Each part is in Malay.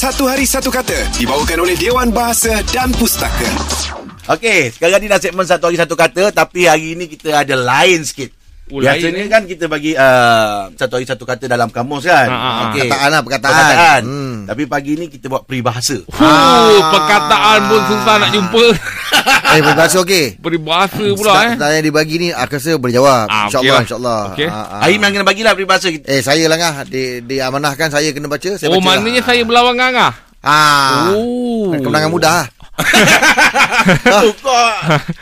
Satu Hari Satu Kata dibawakan oleh Dewan Bahasa dan Pustaka. Okey, sekarang ni dah segmen satu hari satu kata tapi hari ni kita ada lain sikit. Oh, Biasanya eh? kan kita bagi uh, satu hari satu kata dalam kamus kan. Ha, ha, ha. Okey. Perkataan lah, perkataan. Perkataan. Hmm. Tapi pagi ni kita buat peribahasa. Fuh, perkataan pun susah nak jumpa. Eh, berbahasa okey. Peribahasa pula eh. Pertanyaan yang dibagi ni aku rasa boleh jawab. Ah, InsyaAllah, lah. insyaAllah. Okey. Ah, ah. Aim yang kena bagilah peribahasa kita. Eh, saya lah ngah. Di, diamanahkan saya kena baca. Saya Oh, baca maknanya lah. saya berlawan ngangah. Ah. Oh. Kemenangan mudah lah. Oh, kau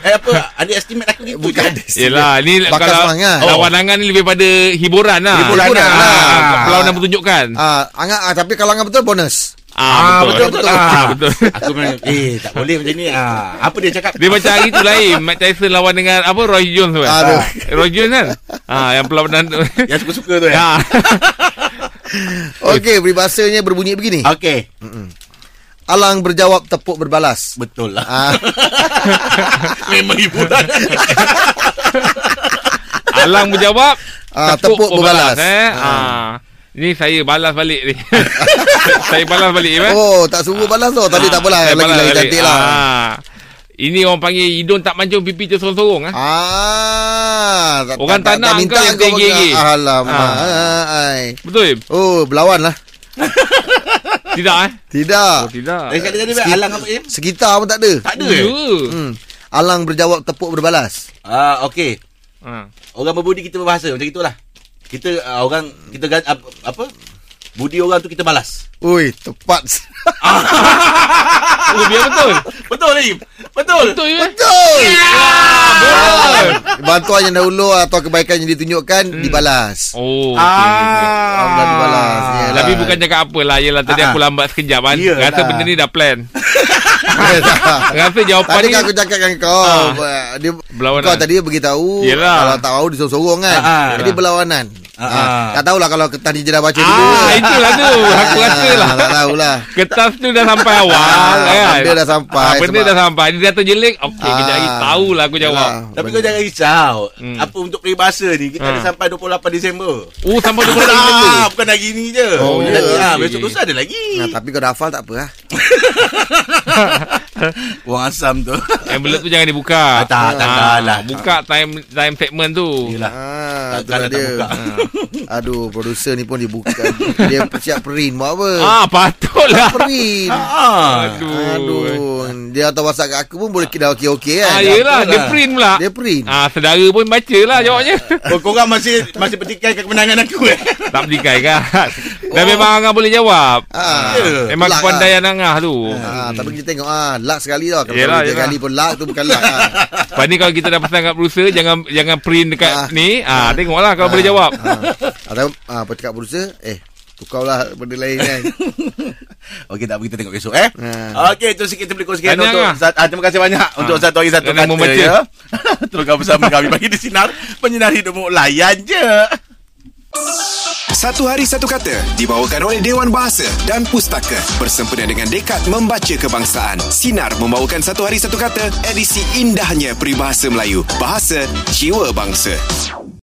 eh apa? Ada estimate aku gitu. Bukan. je. Yelah, ni Bakal kalau semangat. lawan Angan ni lebih pada hiburan lah. Hiburan lah. Ah, Perlawanan pertunjukan. Ah, ah, tapi kalau angah betul bonus. Ah, betul. betul, betul. Ah, betul. Aku memang eh tak boleh macam ni. Ah, apa dia cakap? Dia macam hari tu lain Mike Tyson lawan dengan Apa Roy Jones tu kan Aduh. Roy Jones kan ah, Yang perlawanan tu Yang suka-suka tu ya. ah. Okey, peribahasanya berbunyi begini. Okey. Alang berjawab, tepuk berbalas. Betul lah. Ah, Memang hiburan. Alang berjawab Ah, tepuk berbalas. eh? ah. Ni saya balas balik ni Saya balas balik eh? oh, tak suruh balas tu. Tapi tak apalah. Saya Lagi cantik lah. ah. Ini orang panggil Hidung tak mancung Pipi tersorong-sorong ah. Ah, tak, Orang tak nak minta yang kau tinggi. Alamak. Ah. Betul Im? Oh, berlawan lah. Tidak eh Tidak. Oh tidak Eh, kali-kali Sikit. alang apa Im? Sekitar pun tak ada. Tak ada. Oh, eh? ya. Hmm. Alang berjawab, tepuk berbalas. Ah, okey. Ah. Orang berbudi kita berbahasa macam itulah. Kita uh, orang kita gan, apa, apa? Budi orang tu kita balas. Ui, tepat. Oh biar betul Betul Im. Betul. Betul ya Betul. Betul Bantuan yang dahulu atau kebaikan yang ditunjukkan dibalas. Oh okay. Ah, dah dibalas. Yalah. Tapi bukan cakap apa lah Yelah tadi Ah. aku lambat sekejap kan Iyalah. Rasa benda ni dah plan. Rasa jawapan Tadi ni kan aku cakap dengan kau Ah. dia, Berlawanan. Kau tadi beritahu Yelah. Kalau tak tahu disorong-sorong kan Ah, ah. Jadi berlawanan Ah, Ah, ah. Tak tahulah kalau tadi je dah baca dulu Ah itulah tu Aku rasa lah Ah, Tak tahulah Kertas tu dah sampai awal Ah, kan benda dah sampai ah, Benda sebab- dah sampai Dia dah terjelik Okey Ah. kejap lagi Tahulah aku jawab Yelah. Tapi kau jangan risau. Hmm. Apa untuk peribahasa ni kita Ah. ada sampai 28 Disember. Oh sampai 20 Ah, Disember bukan hari ni je. Oh, ya. ah, Okey, besok lusa ada lagi. Nah, Tapi kau dah hafal tak apa lah Wang asam tu. Envelope tu jangan dibuka Ah, tak, tak, tak lah. Buka time time segment tu Yelah. ah, Tak- tak- tak dia buka. Aduh producer ni pun dia buka Dia siap print Buat apa Ah patutlah Print Ah. Aduh Aduh Dia hantar whatsapp kat aku pun Boleh kira okey-okey kan Ah yelah Betul Dia lah. print pula Dia print Ah saudara pun baca lah jawabnya Oh, korang masih masih petikai kemenangan aku eh. Tak berikai kan Dan Oh. memang Angah boleh jawab Ah, Ya. Memang luck kepandaian Angah tu Ah, tapi kita tengok ah luck sekali tau. Kalau Yelah, tiga yelah. kali pun luck tu bukan luck. ah. Lepas ni kalau kita dah pesan kat producer Jangan jangan print dekat Ah. ni ah, Tengoklah kalau Ah, boleh jawab Ah. Atau ah, apa cakap producer? Eh, tukar lah benda lain kan. Okey, tak apa kita tengok besok eh. Ha. Okey, itu sikit terpelikun sikit Tahniah, untuk Angah. Zat, ah, terima kasih banyak untuk satu hari satu Kerana kata membaca. ya. Teruskan bersama kami bagi di sinar penyinar hidupmu layan je. Satu Hari Satu Kata dibawakan oleh Dewan Bahasa dan Pustaka bersempena dengan Dekat Membaca Kebangsaan. Sinar membawakan Satu Hari Satu Kata edisi indahnya peribahasa Melayu. Bahasa jiwa bangsa.